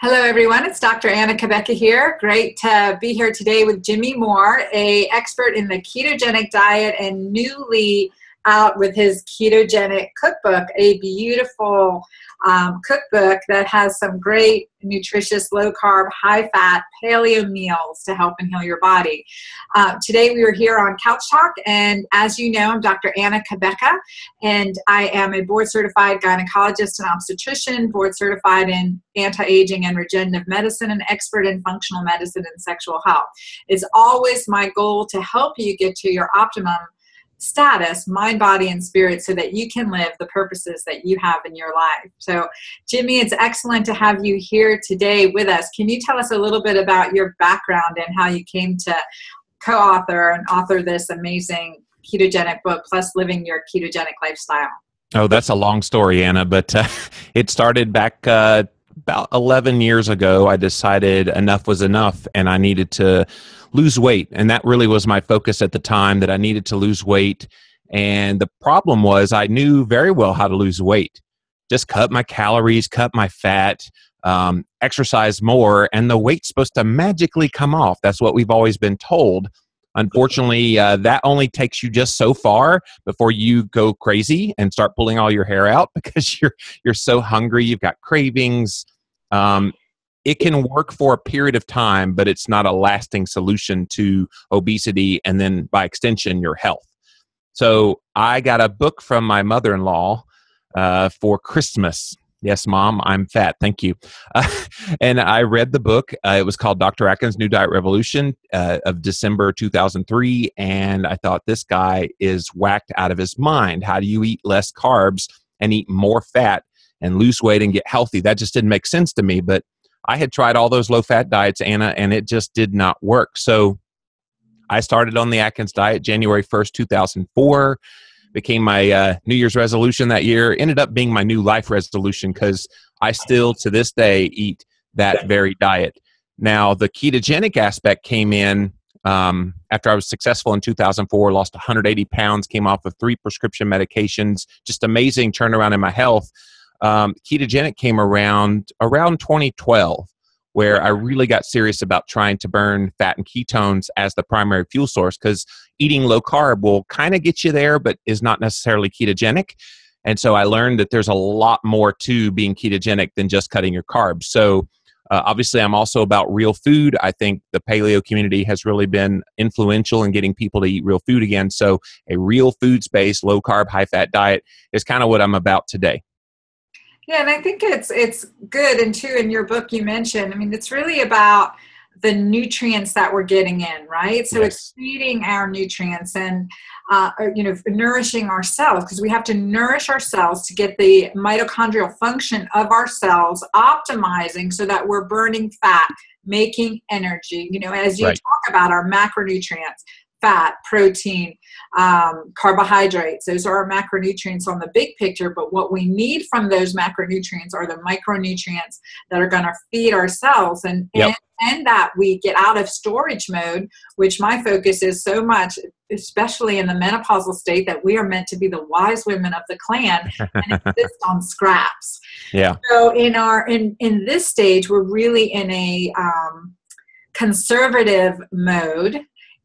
Hello, everyone. It's Dr. Anna Cabeca here. Great to be here today with Jimmy Moore, a expert in the ketogenic diet and newly out with his ketogenic cookbook, a beautiful um, cookbook that has some great nutritious, low carb, high fat paleo meals to help and heal your body. Uh, today we are here on Couch Talk, and as you know, I'm Dr. Anna Cabeca, and I am a board certified gynecologist and obstetrician, board certified in anti aging and regenerative medicine, and expert in functional medicine and sexual health. It's always my goal to help you get to your optimum status, mind, body, and spirit, so that you can live the purposes that you have in your life. So, Jimmy, it's excellent to have you here today with us. Can you tell us a little bit about your background and how you came to co author and author this amazing ketogenic book, plus living your ketogenic lifestyle? Oh, that's a long story, Anna, but uh, it started back uh, about 11 years ago. I decided enough was enough and I needed to lose weight. And that really was my focus at the time that I needed to lose weight. And the problem was I knew very well how to lose weight. Just cut my calories, cut my fat, um, exercise more, and the weight's supposed to magically come off. That's what we've always been told. Unfortunately, uh, that only takes you just so far before you go crazy and start pulling all your hair out because you're you're so hungry. You've got cravings. Um, it can work for a period of time, but it's not a lasting solution to obesity and then by extension, your health. So I got a book from my mother in law uh, for Christmas. Yes, mom, I'm fat. Thank you. Uh, and I read the book. Uh, it was called Dr. Atkins' New Diet Revolution uh, of December 2003. And I thought this guy is whacked out of his mind. How do you eat less carbs and eat more fat and lose weight and get healthy? That just didn't make sense to me. But I had tried all those low fat diets, Anna, and it just did not work. So I started on the Atkins diet January 1st, 2004. Became my uh, New Year's resolution that year. Ended up being my new life resolution because I still to this day eat that very diet. Now, the ketogenic aspect came in um, after I was successful in 2004, lost 180 pounds, came off of three prescription medications, just amazing turnaround in my health um, ketogenic came around around 2012 where I really got serious about trying to burn fat and ketones as the primary fuel source because eating low carb will kind of get you there, but is not necessarily ketogenic. And so I learned that there's a lot more to being ketogenic than just cutting your carbs. So uh, obviously, I'm also about real food. I think the paleo community has really been influential in getting people to eat real food again. So a real foods based, low carb, high fat diet is kind of what I'm about today. Yeah, and I think it's it's good. And too, in your book, you mentioned. I mean, it's really about the nutrients that we're getting in, right? So yes. it's feeding our nutrients and uh, you know nourishing ourselves because we have to nourish ourselves to get the mitochondrial function of our cells optimizing so that we're burning fat, making energy. You know, as you right. talk about our macronutrients, fat, protein, um, carbohydrates. Those are our macronutrients on the big picture, but what we need from those macronutrients are the micronutrients that are going to feed our cells. And, yep. and, and that we get out of storage mode, which my focus is so much, especially in the menopausal state, that we are meant to be the wise women of the clan and exist on scraps. Yeah. So in our in in this stage, we're really in a um, conservative mode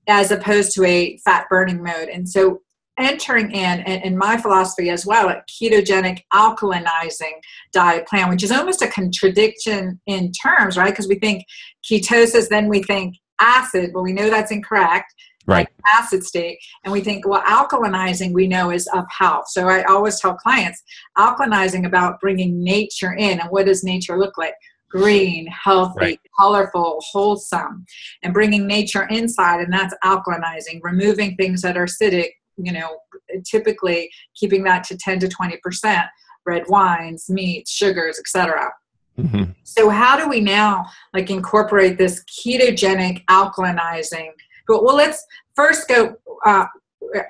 as opposed to a fat burning mode. And so entering in, and, and my philosophy as well, a ketogenic alkalinizing diet plan, which is almost a contradiction in terms, right? Because we think ketosis, then we think acid, but we know that's incorrect. Right. Like acid state. And we think, well, alkalinizing we know is of health. So I always tell clients, alkalinizing about bringing nature in. And what does nature look like? Green, healthy, right. colorful, wholesome, and bringing nature inside, and that's alkalinizing, removing things that are acidic, you know, typically keeping that to 10 to 20%, red wines, meats, sugars, etc. Mm-hmm. So how do we now like incorporate this ketogenic alkalinizing? But well, let's first go uh,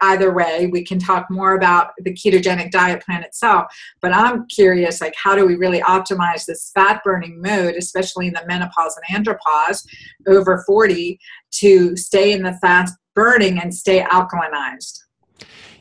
either way we can talk more about the ketogenic diet plan itself. But i'm curious like how do we really optimize this fat burning mode especially in the menopause and andropause over 40 to stay in the fast burning and stay alkalinized?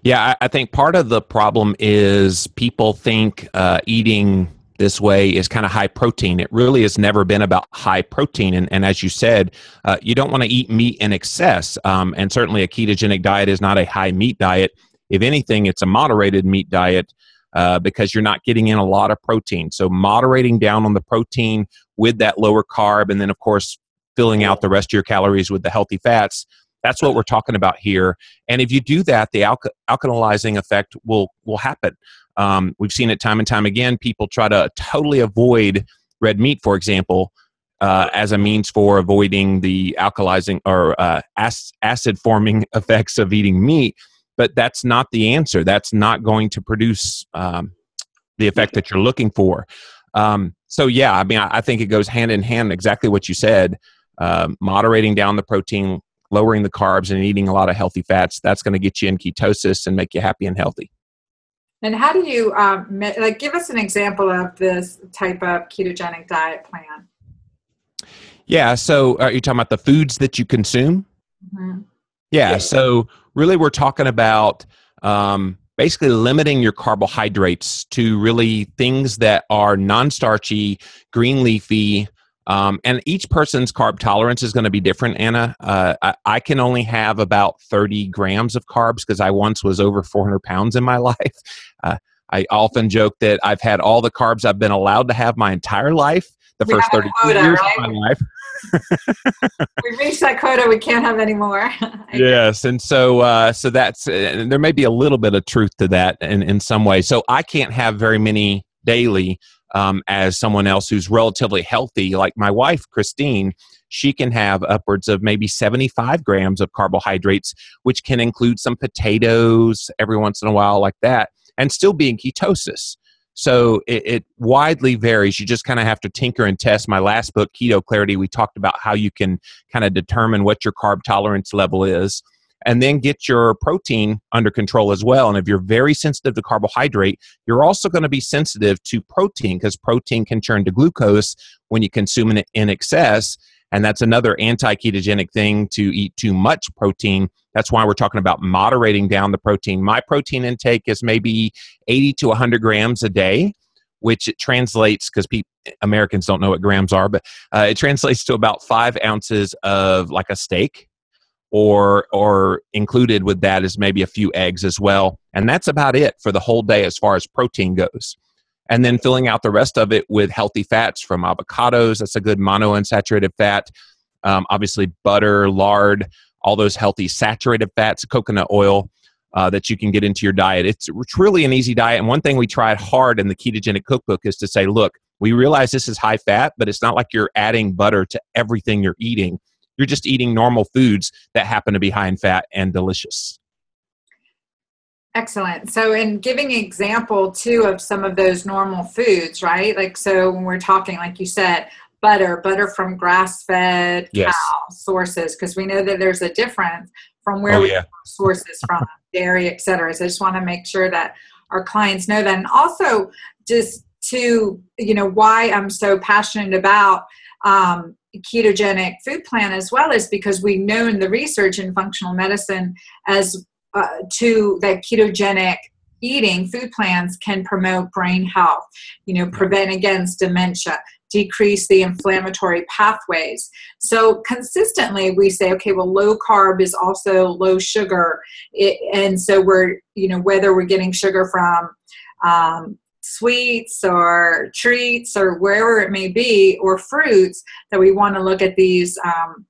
Yeah i think part of the problem is people think uh, eating this way is kind of high protein. It really has never been about high protein. And, and as you said, uh, you don't want to eat meat in excess. Um, and certainly a ketogenic diet is not a high meat diet. If anything, it's a moderated meat diet uh, because you're not getting in a lot of protein. So moderating down on the protein with that lower carb, and then of course filling out the rest of your calories with the healthy fats. That's what we're talking about here. And if you do that, the alk- alkalizing effect will will happen. Um, we've seen it time and time again. People try to totally avoid red meat, for example, uh, as a means for avoiding the alkalizing or uh, acid forming effects of eating meat. But that's not the answer. That's not going to produce um, the effect that you're looking for. Um, so, yeah, I mean, I, think it goes hand in hand, exactly what you said. Uh, moderating down the protein, lowering the carbs, and eating a lot of healthy fats, that's going to get you in ketosis and make you happy and healthy. And how do you um, like give us an example of this type of ketogenic diet plan? Yeah, so are you talking about the foods that you consume? Mm-hmm. Yeah, yeah, so really we're talking about um, basically limiting your carbohydrates to really things that are non-starchy, green leafy, um, and each person's carb tolerance is going to be different, Anna. Uh, I, I, can only have about 30 grams of carbs because I once was over 400 pounds in my life. Uh, I often joke that I've had all the carbs I've been allowed to have my entire life, the we first 32 quota, years right? of my life. we reached that quota. We can't have any more. yes, and so uh, so that's uh, there may be a little bit of truth to that in in some way. So I can't have very many daily um, as someone else who's relatively healthy, like my wife, Christine, she can have upwards of maybe 75 grams of carbohydrates, which can include some potatoes every once in a while, like that, and still be in ketosis. So it, it widely varies. You just kind of have to tinker and test. My last book, Keto Clarity, we talked about how you can kind of determine what your carb tolerance level is and then get your protein under control as well. And if you're very sensitive to carbohydrate, you're also going to be sensitive to protein because protein can turn to glucose when you consume it in excess. And that's another anti ketogenic thing to eat too much protein. That's why we're talking about moderating down the protein. My protein intake is maybe 80 to 100 grams a day, which it translates because Americans don't know what grams are, but uh, it translates to about five ounces of like a steak or or included with that is maybe a few eggs as well. And that's about it for the whole day as far as protein goes. And then filling out the rest of it with healthy fats from avocados that's a good monounsaturated fat um, obviously butter lard all those healthy saturated fats coconut oil uh, that you can get into your diet. It's, really an easy diet. And one thing we tried hard in the ketogenic cookbook is to say look we realize this is high fat but it's not like you're adding butter to everything you're eating you're just eating normal foods that happen to be high in fat and delicious. Excellent. So, in giving example too of some of those normal foods, right? Like, so when we're talking, like you said, butter, butter from grass-fed yes. cow sources, because we know that there's a difference from where oh, we yeah. sources from, dairy, et cetera. So, I just want to make sure that our clients know that, and also just to you know why I'm so passionate about um, ketogenic food plan as well is because we know in the research in functional medicine as uh, to that ketogenic eating food plans can promote brain health you know prevent against dementia decrease the inflammatory pathways. So consistently we say okay well low carb is also low sugar. It, and so we're you know whether we're getting sugar from um, sweets or treats or wherever it may be or fruits that we want to look at these um,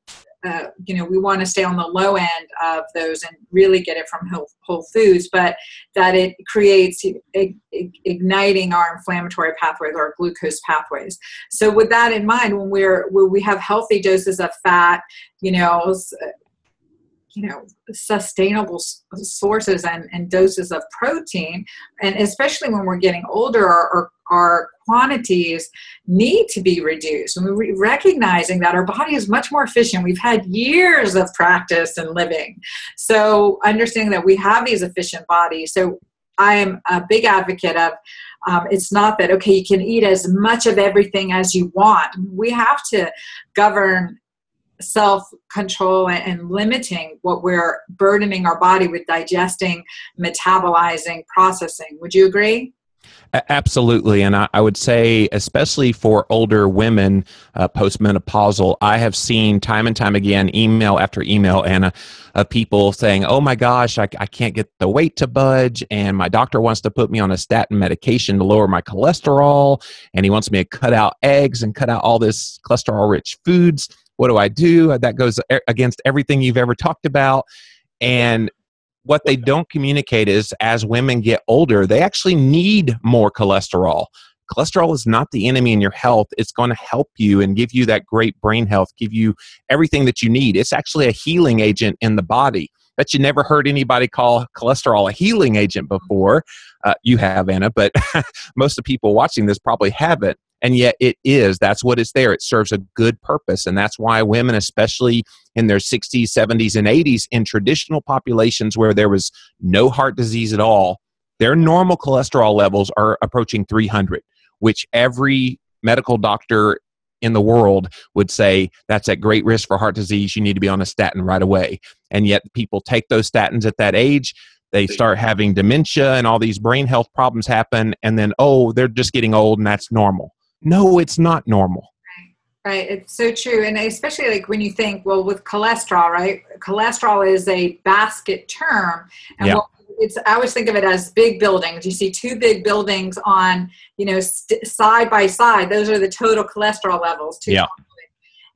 uh, you know we want to stay on the low end of those and really get it from whole, foods but that it creates igniting our inflammatory pathways or glucose pathways. So with that in mind when we're when we have healthy doses of fat you know you know sustainable sources and, and doses of protein. And especially when we're getting older our, our, our quantities need to be reduced. And we're recognizing that our body is much more efficient. We've had years of practice and living. So understanding that we have these efficient bodies. So i am a big advocate of um, it's not that okay you can eat as much of everything as you want. We have to govern self control and limiting what we're burdening our body with digesting, metabolizing, processing. Would you agree? Absolutely. And I, would say, especially for older women uh, postmenopausal, I have seen time and time again, email after email, Anna, of people saying, Oh my gosh, I, I can't get the weight to budge. And my doctor wants to put me on a statin medication to lower my cholesterol. And he wants me to cut out eggs and cut out all this cholesterol rich foods. What do I do? That goes against everything you've ever talked about. And what they don't communicate is as women get older, they actually need more cholesterol. Cholesterol is not the enemy in your health. It's going to help you and give you that great brain health, give you everything that you need. It's actually a healing agent in the body. Bet you never heard anybody call cholesterol a healing agent before. Uh, you have, Anna, but most of the people watching this probably haven't and yet it is that's what it's there it serves a good purpose and that's why women especially in their 60s 70s and 80s in traditional populations where there was no heart disease at all their normal cholesterol levels are approaching 300 which every medical doctor in the world would say that's at great risk for heart disease you need to be on a statin right away. And yet people take those statins at that age they start having dementia and all these brain health problems happen and then oh they're just getting old and that's normal no, it's not normal. Right, right. it's so true. And especially like when you think, well, with cholesterol, right? Cholesterol is a basket term. And yeah. it's, I always think of it as big buildings. You see two big buildings on, you know, st- side by side. Those are the total cholesterol levels. Two yeah.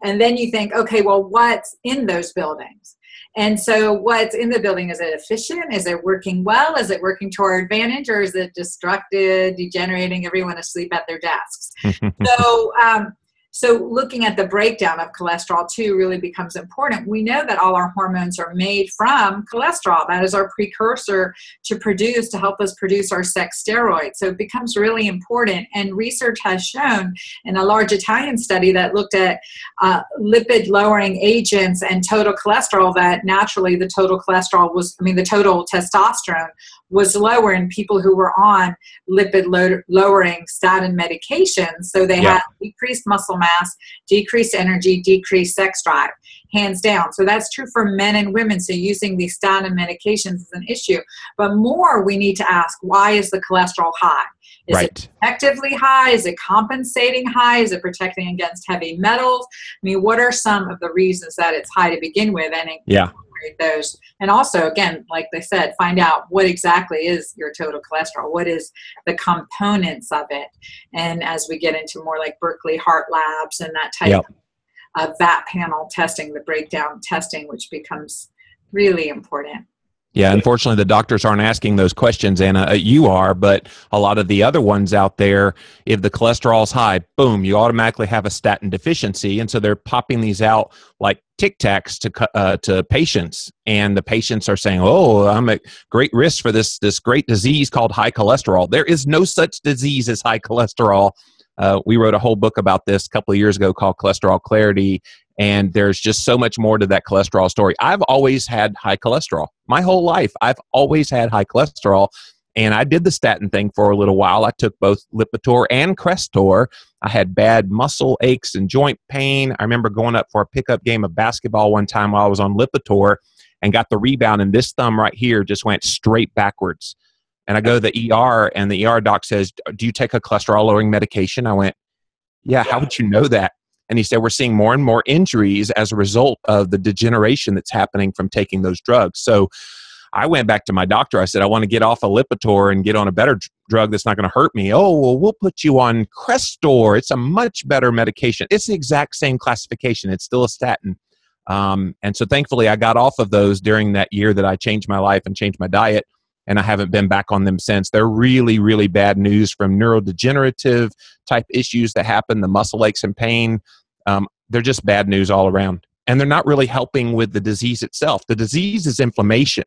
And then you think, okay, well, what's in those buildings? And so, what's in the building is it efficient? Is it working well? Is it working to our advantage, or is it destructive, degenerating everyone asleep at their desks? so, um, so, looking at the breakdown of cholesterol too really becomes important. We know that all our hormones are made from cholesterol. That is our precursor to produce, to help us produce our sex steroids. So, it becomes really important. And research has shown in a large Italian study that looked at uh, lipid lowering agents and total cholesterol that naturally the total cholesterol was, I mean, the total testosterone was lower in people who were on lipid lowering statin medications. So they yeah. had decreased muscle mass, decreased energy, decreased sex drive, hands down. So that's true for men and women. So using these statin medications is an issue. But more, we need to ask why is the cholesterol high? Is right. it protectively high? Is it compensating high? Is it protecting against heavy metals? I mean, what are some of the reasons that it's high to begin with? And yeah those. And also, again, like they said, find out what exactly is your total cholesterol, what is the components of it. And as we get into more like Berkeley Heart Labs and that type yep. of uh, VAP panel testing, the breakdown testing, which becomes really important. Yeah, unfortunately, the doctors aren't asking those questions, Anna. Uh, you are, but a lot of the other ones out there, if the cholesterol's high, boom, you automatically have a statin deficiency, and so they're popping these out like Tic Tacs to uh, to patients, and the patients are saying, "Oh, I'm at great risk for this this great disease called high cholesterol." There is no such disease as high cholesterol. Uh, we wrote a whole book about this a couple of years ago called Cholesterol Clarity, and there's just so much more to that cholesterol story. I've always had high cholesterol. My whole life, I've always had high cholesterol. And I did the statin thing for a little while. I took both Lipitor and Crestor. I had bad muscle aches and joint pain. I remember going up for a pickup game of basketball one time while I was on Lipitor and got the rebound, and this thumb right here just went straight backwards. And I go to the ER, and the ER doc says, Do you take a cholesterol lowering medication? I went, Yeah, how would you know that? And he said, We're seeing more and more injuries as a result of the degeneration that's happening from taking those drugs. So I went back to my doctor. I said, I want to get off a of Lipitor and get on a better drug that's not going to hurt me. Oh, well, we'll put you on Crestor. It's a much better medication. It's the exact same classification, it's still a statin. Um, and so thankfully, I got off of those during that year that I changed my life and changed my diet and I haven't been back on them since. They're really, really bad news from neurodegenerative type issues that happen, the muscle aches and pain, um, they're just bad news all around. And they're not really helping with the disease itself. The disease is inflammation.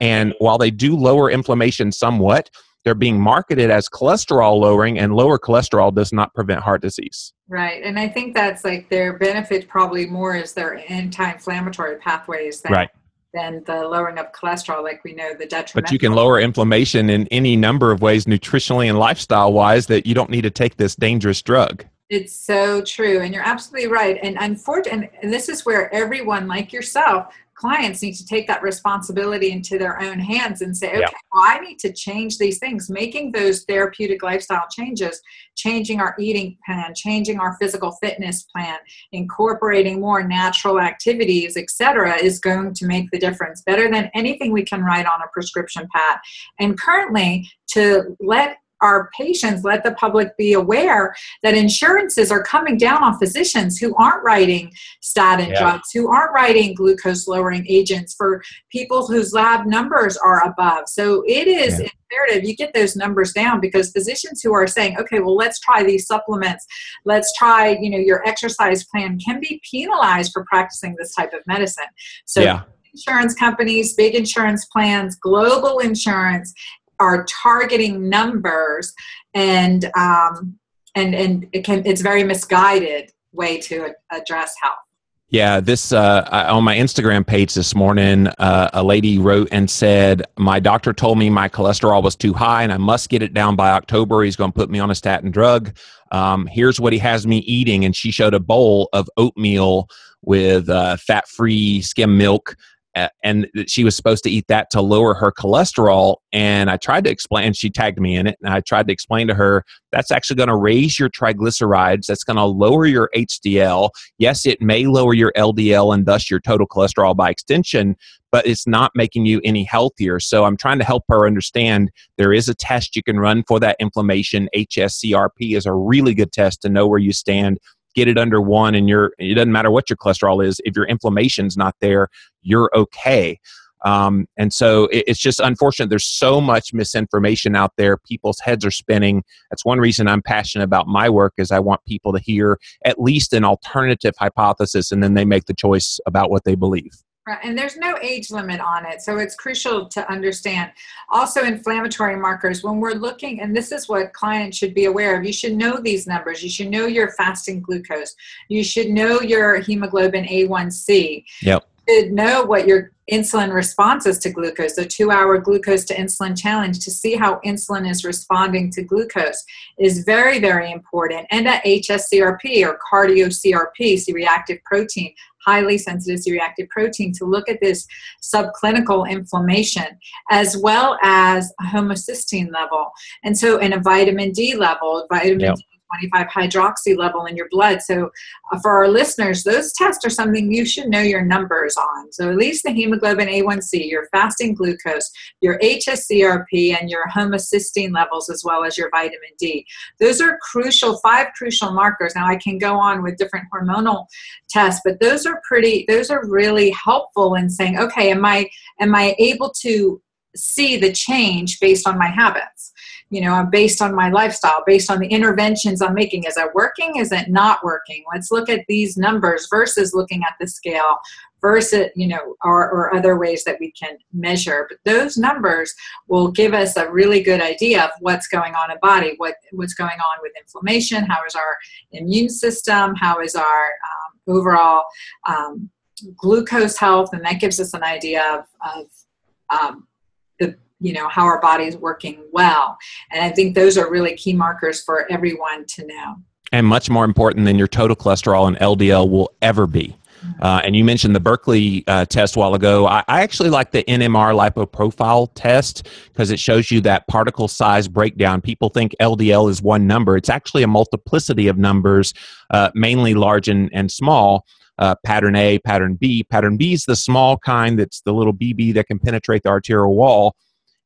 And while they do lower inflammation somewhat, they're being marketed as cholesterol lowering, and lower cholesterol does not prevent heart disease. Right. And I think that's like their benefit probably more is their anti inflammatory pathways. That- right than the lowering of cholesterol, like we know the detrimental. But you can lower inflammation in any number of ways, nutritionally and lifestyle wise, that you don't need to take this dangerous drug. It's so true. And you're absolutely right. And unfortunately, and this is where everyone like yourself clients need to take that responsibility into their own hands and say, okay, well, I need to change these things, making those therapeutic lifestyle changes, changing our eating plan, changing our physical fitness plan, incorporating more natural activities, etc., is going to make the difference better than anything we can write on a prescription pad. And currently, to let our patients, let the public be aware that insurances are coming down on physicians who aren't writing statin Yeah. drugs, who aren't writing glucose lowering agents for people whose lab numbers are above. So it is Yeah. imperative you get those numbers down because physicians who are saying, okay, well, let's try these supplements, let's try, you know, your exercise plan can be penalized for practicing this type of medicine. So yeah. insurance companies, big insurance plans, global insurance are targeting numbers, and um, and and it can it's very misguided way to address health. Yeah, this uh, on my Instagram page this morning, uh, a lady wrote and said, "My doctor told me my cholesterol was too high, and I must get it down by October. He's going to put me on a statin drug. Um, here's what he has me eating." And she showed a bowl of oatmeal with uh, fat-free skim milk, and she was supposed to eat that to lower her cholesterol. And I tried to explain. She tagged me in it, and I tried to explain to her that's actually going to raise your triglycerides. That's going to lower your HDL yes, it may lower your LDL and thus your total cholesterol by extension, but it's not making you any healthier. So I'm trying to help her understand there is a test you can run for that inflammation. HSCRP is a really good test to know where you stand. Get it under one, and you're. It doesn't matter what your cholesterol is. If your inflammation's not there, you're okay. Um, and so it, it's just unfortunate. There's so much misinformation out there. People's heads are spinning. That's one reason I'm passionate about my work. Is I want people to hear at least an alternative hypothesis, and then they make the choice about what they believe. Right, and there's no age limit on it, so it's crucial to understand. Also, inflammatory markers, when we're looking, and this is what clients should be aware of, you should know these numbers. You should know your fasting glucose. You should know your hemoglobin A1C. Yep. You should know what your insulin response is to glucose, the two hour glucose to insulin challenge to see how insulin is responding to glucose is very, very important. And at HSCRP or cardio CRP, C reactive protein, highly sensitive C reactive protein, to look at this subclinical inflammation as well as a homocysteine level. And so, and a vitamin D level, vitamin Yep. D 25 hydroxy level in your blood. So, uh, for our listeners, those tests are something you should know your numbers on. So, at least the hemoglobin A1C, your fasting glucose, your HSCRP, and your homocysteine levels, as well as your vitamin D. Those are crucial, five crucial markers. Now, I can go on with different hormonal tests, but those are pretty, those are really helpful in saying, okay, am I, am I able to see the change based on my habits? You know based on my lifestyle based on the interventions i'm making. Is it working? Is it not working? Let's look at these numbers versus looking at the scale versus you know or, or other ways that we can measure. But those numbers will give us a really good idea of what's going on in body what what's going on with inflammation how is our immune system how is our um, overall um, glucose health and that gives us an idea of, of um, the you know how our body is working well and i think those are really key markers for everyone to know and much more important than your total cholesterol and LDL will ever be. Uh, and you mentioned the Berkeley uh, test a while ago. I, I actually like the NMR lipoprofile test because it shows you that particle size breakdown. People think LDL is one number, it's actually a multiplicity of numbers, uh, mainly large and, and small. Uh, pattern A, pattern B. Pattern B is the small kind that's the little BB that can penetrate the arterial wall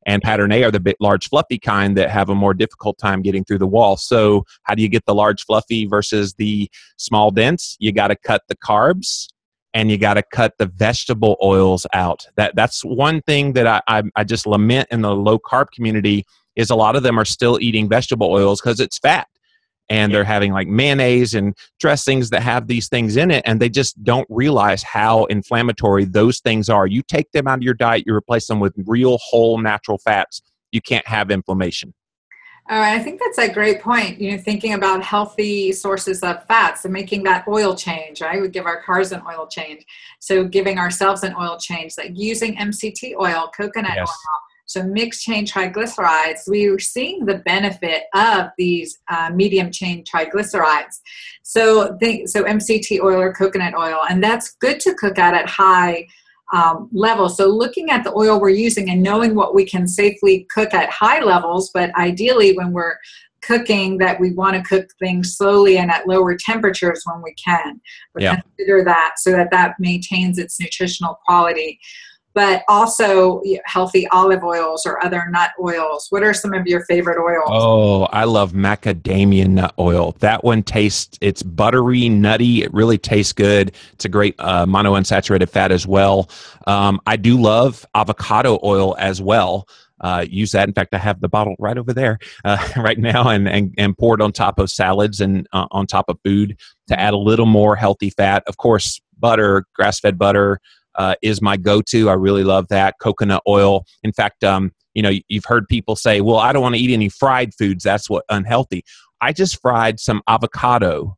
and pattern A are the large fluffy kind that have a more difficult time getting through the wall. So, how do you get the large fluffy versus the small dense? You got to cut the carbs and you got to cut the vegetable oils out. That that's one thing that I, I I just lament in the low carb community is a lot of them are still eating vegetable oils because it's fat. And they're having like mayonnaise and dressings that have these things in it, and they just don't realize how inflammatory those things are. You take them out of your diet, you replace them with real, whole, natural fats, you can't have inflammation. Oh, I think that's a great point. You know, thinking about healthy sources of fats and making that oil change, right? We give our cars an oil change. So giving ourselves an oil change, like using MCT oil, coconut Yes. oil, so mixed chain triglycerides, we are seeing the benefit of these uh, medium chain triglycerides. So, so MCT oil or coconut oil, and that's good to cook out at high um, level. So, looking at the oil we're using and knowing what we can safely cook at high levels, but ideally, when we're cooking, that we want to cook things slowly and at lower temperatures when we can. But yeah. consider that so that that maintains its nutritional quality but also healthy olive oils or other nut oils. What are some of your favorite oils? Oh, I love macadamia nut oil. That one tastes, it's buttery, nutty. It really tastes good. It's a great uh, monounsaturated fat as well. Um, I do love avocado oil as well. Uh, use that. In fact, I have the bottle right over there uh, right now and, and, and pour it on top of salads and uh, on top of food to add a little more healthy fat. Of course, butter, grass fed butter, uh, is my go-to. I really love that coconut oil. In fact, um, you know, you've heard people say, "Well, I don't want to eat any fried foods. That's what unhealthy." I just fried some avocado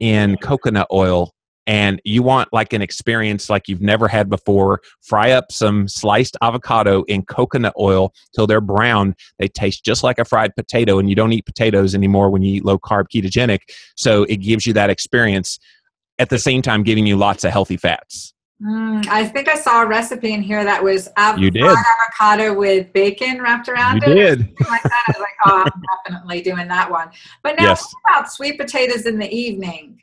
in coconut oil and you want like an experience like you've never had before fry up some sliced avocado in coconut oil till they're brown they taste just like a fried potato and you don't eat potatoes anymore when you eat low carb ketogenic so it gives you that experience at the same time giving you lots of healthy fats Mm, I think I saw a recipe in here that was av- you did. avocado with bacon wrapped around you it. did. Like that. I was like, oh, I'm definitely doing that one. But now, yes. what about sweet potatoes in the evening?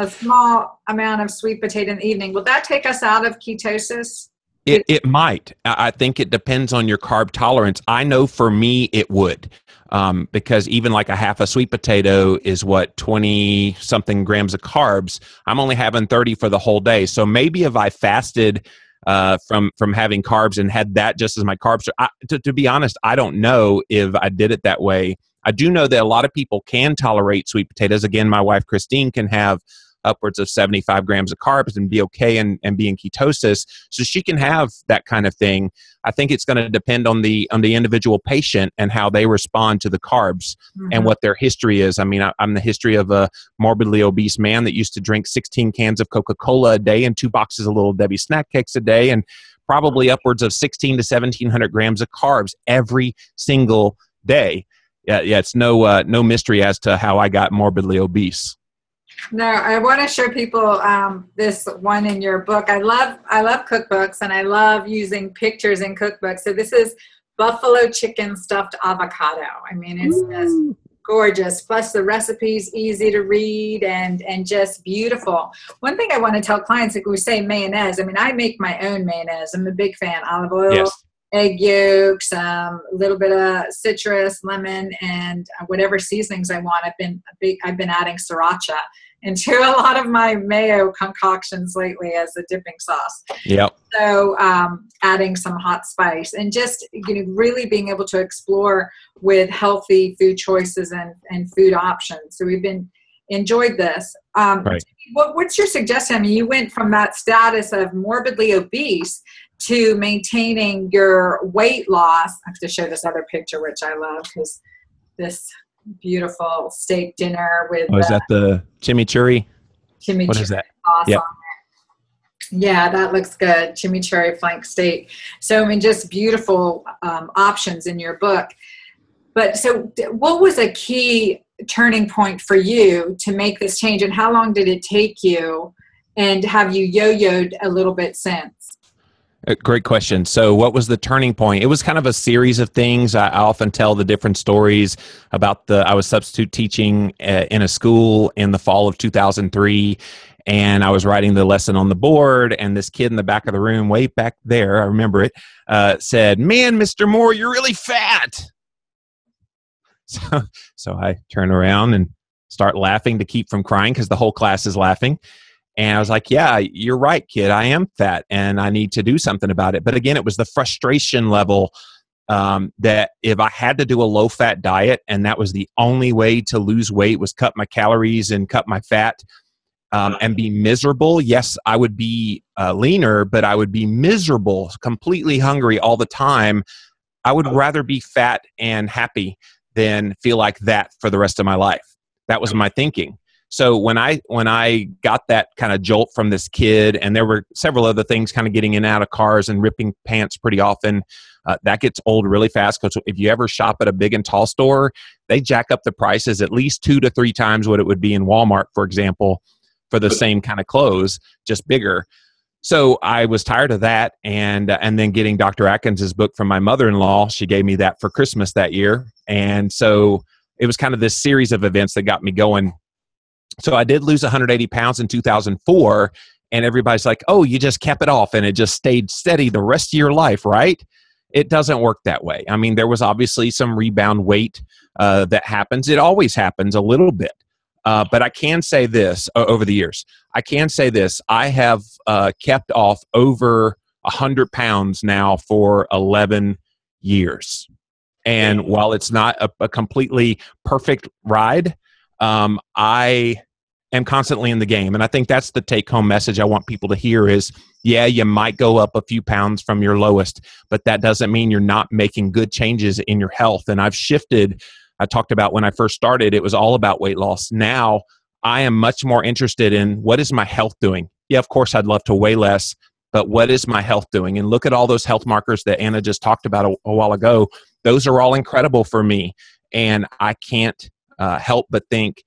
A small amount of sweet potato in the evening. Will that take us out of ketosis? It, it might. I think it depends on your carb tolerance. I know for me it would um, because even like a half a sweet potato is what 20 something grams of carbs. I'm only having 30 for the whole day. So maybe if i fasted uh, from from having carbs and had that just as my carbs I, to, to be honest i don't know if i did it that way. I do know that a lot of people can tolerate sweet potatoes. Again my wife christine can have upwards of 75 grams of carbs and be okay and, and be in ketosis. So she can have that kind of thing. I think it's going to depend on the on the individual patient and how they respond to the carbs mm-hmm. and what their history is. I mean I, i'm the history of a morbidly obese man that used to drink 16 cans of coca-cola a day and two boxes of little debbie snack cakes a day and probably upwards of 16 to 1700 grams of carbs every single day. Yeah, yeah it's no uh, no mystery as to how i got morbidly obese no, I want to show people um, this one in your book. I love I love cookbooks and I love using pictures in cookbooks. So this is buffalo chicken stuffed avocado. I mean, it's Ooh. just gorgeous. Plus the recipes easy to read and and just beautiful. One thing I want to tell clients, like we say mayonnaise. I mean, I make my own mayonnaise. I'm a big fan. Olive oil. Yes egg yolks, um, a little bit of citrus, lemon, and whatever seasonings I want. I've been I've been adding sriracha into a lot of my mayo concoctions lately as a dipping sauce. Yep. So um, adding some hot spice and just you know really being able to explore with healthy food choices and, and food options. So we've been enjoyed this. Um, right. What, what's your suggestion? I mean, you went from that status of morbidly obese to maintaining your weight loss. I have to show this other picture, which I love because this beautiful steak dinner with. Oh, is that the chimichurri? Chimichurri. What is that? Awesome. Yep. Yeah, that looks good. Chimichurri flank steak. So, I mean, just beautiful um, options in your book. But so, what was a key turning point for you to make this change, and how long did it take you? And have you yo yoed a little bit since? Great question. So, what was the turning point? It was kind of a series of things. I often tell the different stories about the. I was substitute teaching uh, in a school in the fall of 2003, and I was writing the lesson on the board. And this kid in the back of the room, way back there, I remember it, uh, said, "Man, Mr. Moore, you're really fat." So, so I turn around and start laughing to keep from crying because the whole class is laughing. And I was like, yeah, you're right, kid. I am fat and I need to do something about it. But again, it was the frustration level um, that if I had to do a low fat diet and that was the only way to lose weight was cut my calories and cut my fat um, and be miserable, yes, I would be uh, leaner, but I would be miserable, completely hungry all the time. I would rather be fat and happy than feel like that for the rest of my life. That was my thinking. So when I when I got that kind of jolt from this kid, and there were several other things, kind of getting in and out of cars and ripping pants pretty often, uh, that gets old really fast. Because if you ever shop at a big and tall store, they jack up the prices at least two to three times what it would be in Walmart, for example, for the same kind of clothes, just bigger. so I was tired of that, and uh, and then getting Dr. Atkins's book from my mother-in-law. She gave me that for Christmas that year, and so it was kind of this series of events that got me going. So I did lose 180 pounds in 2004, and everybody's like, "Oh, you just kept it off, and it just stayed steady the rest of your life, right?" It doesn't work that way. I mean, there was obviously some rebound weight uh, that happens. It always happens a little bit. Uh, but I can say this uh, over the years. I can say this. I have uh, kept off over 100 pounds now for 11 years. And while it's not a, a completely perfect ride, um, I am constantly in the game. And I think that's the take home message I want people to hear is yeah, you might go up a few pounds from your lowest, but that doesn't mean you're not making good changes in your health. And I've shifted I talked about when I first started, it was all about weight loss. Now I am much more interested in what is my health doing? Yeah, of course, I'd love to weigh less, but what is my health doing? And look at all those health markers that Anna just talked about a, a while ago. Those are all incredible for me. And I can't uh, help but think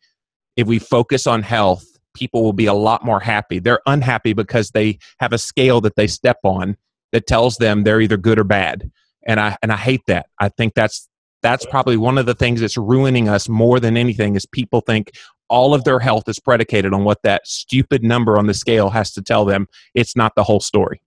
if we focus on health, people will be a lot more happy. They're unhappy because they have a scale that they step on that tells them they're either good or bad. And I and I hate that. I think that's that's probably one of the things that's ruining us more than anything is people think all of their health is predicated on what that stupid number on the scale has to tell them it's not the whole story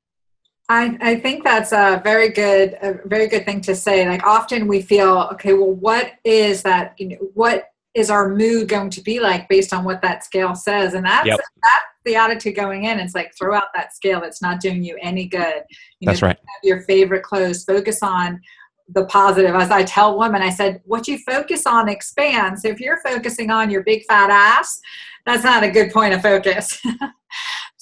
I, I think that's a very good a very good thing to say like often we feel okay well what is that you know, what is our mood going to be like based on what that scale says? And that's yep. that's the attitude going in. It's like throw out that scale. It's not doing you any good. You that's know, right. your favorite clothes. Focus on the positive. As i tell women i said what you focus on expands. If you're focusing on your big fat ass that's not a good point of focus.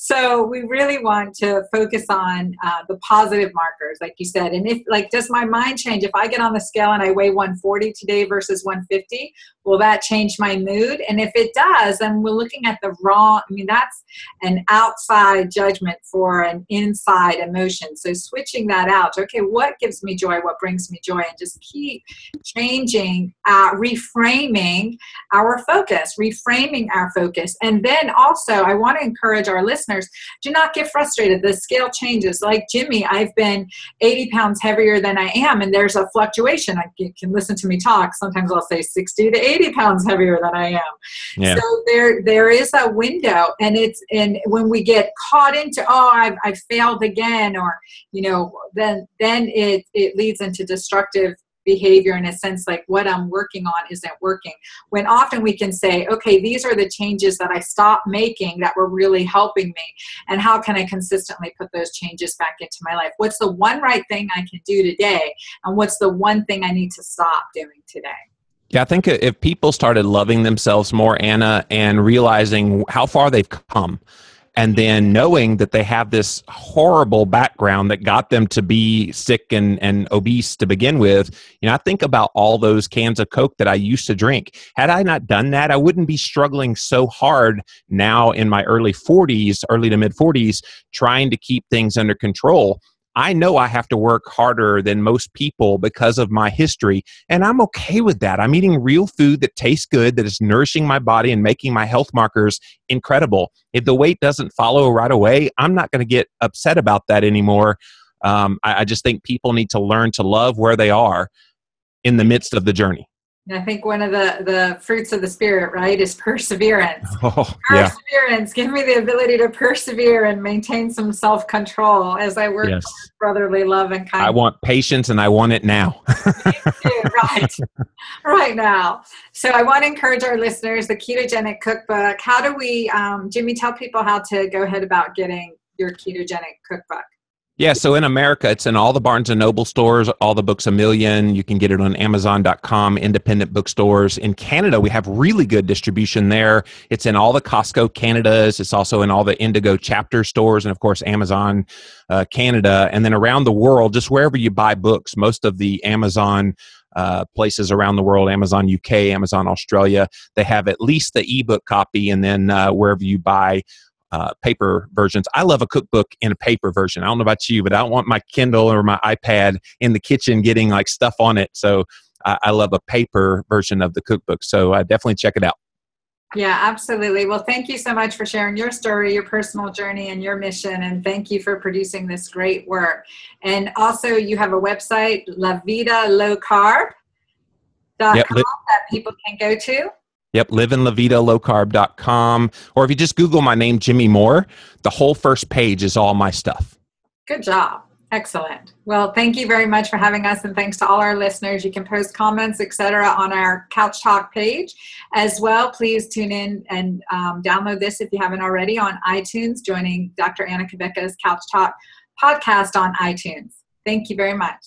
So we really want to focus on uh, the positive markers like you said. And if like does my mind change? If i get on the scale and i weigh 140 today versus 150 will that change my mood and if it does then we're looking at the wrong i mean that's an outside judgment for an inside emotion so switching that out okay what gives me joy what brings me joy and just keep changing uh, reframing our focus reframing our focus and then also i want to encourage our listeners do not get frustrated. The scale changes. Like Jimmy, I've been 80 pounds heavier than I am, and there's a fluctuation. I, can listen to me talk. Sometimes I'll say 60 to 80 pounds heavier than I am. Yeah. So there, there is a window, and it's and when we get caught into oh I've, I've failed again, or you know then then it it leads into destructive behavior in a sense like what I'm working on isn't working. When often we can say, okay, these are the changes that I stopped making that were really helping me. And how can I consistently put those changes back into my life? What's the one right thing I can do today? And what's the one thing I need to stop doing today? Yeah, I think if people started loving themselves more, Anna, and realizing how far they've come, and then knowing that they have this horrible background that got them to be sick and, and obese to begin with you know i think about all those cans of coke that i used to drink. Had i not done that i wouldn't be struggling so hard now in my early 40s early to mid 40s trying to keep things under control I know I have to work harder than most people because of my history, and I'm okay with that. I'm eating real food that tastes good, that is nourishing my body and making my health markers incredible. If the weight doesn't follow right away, I'm not going to get upset about that anymore. Um, I, I just think people need to learn to love where they are in the midst of the journey. I think one of the, the fruits of the spirit, right, is perseverance. Oh, perseverance. Yeah. Give me the ability to persevere and maintain some self control as I work yes. brotherly love and kindness. I want patience and I want it now. right. right now. So I want to encourage our listeners the ketogenic cookbook. How do we, um, Jimmy, tell people how to go ahead about getting your ketogenic cookbook? Yeah, so in America, it's in all the Barnes and Noble stores, all the Books-A-Million. You can get it on Amazon.com, independent bookstores. In Canada, we have really good distribution there. It's in all the Costco Canadas. It's also in all the Indigo chapter stores, and of course, Amazon uh, Canada. And then around the world, just wherever you buy books, most of the Amazon uh, places around the world Amazon UK, Amazon Australia. They have at least the ebook copy, and then uh, wherever you buy uh, paper versions. I love a cookbook in a paper version. I don't know about you, but I don't want my Kindle or my iPad in the kitchen getting like stuff on it. So I, I love a paper version of the cookbook. So I definitely check it out. Yeah, absolutely. Well, thank you so much for sharing your story, your personal journey, and your mission. And thank you for producing this great work. And also, you have a website, La Vida Low Carb. Yep, that people can go to. Yep, livinlavidalowcarb.com. Or if you just Google my name, Jimmy Moore, the whole first page is all my stuff. Good job. Excellent. Well, thank you very much for having us, and thanks to all our listeners. You can post comments, etc., on our Couch Talk page as well. Please tune in and um, download this if you haven't already on iTunes. Joining Dr. Anna Cabeca's Couch Talk podcast on iTunes. Thank you very much.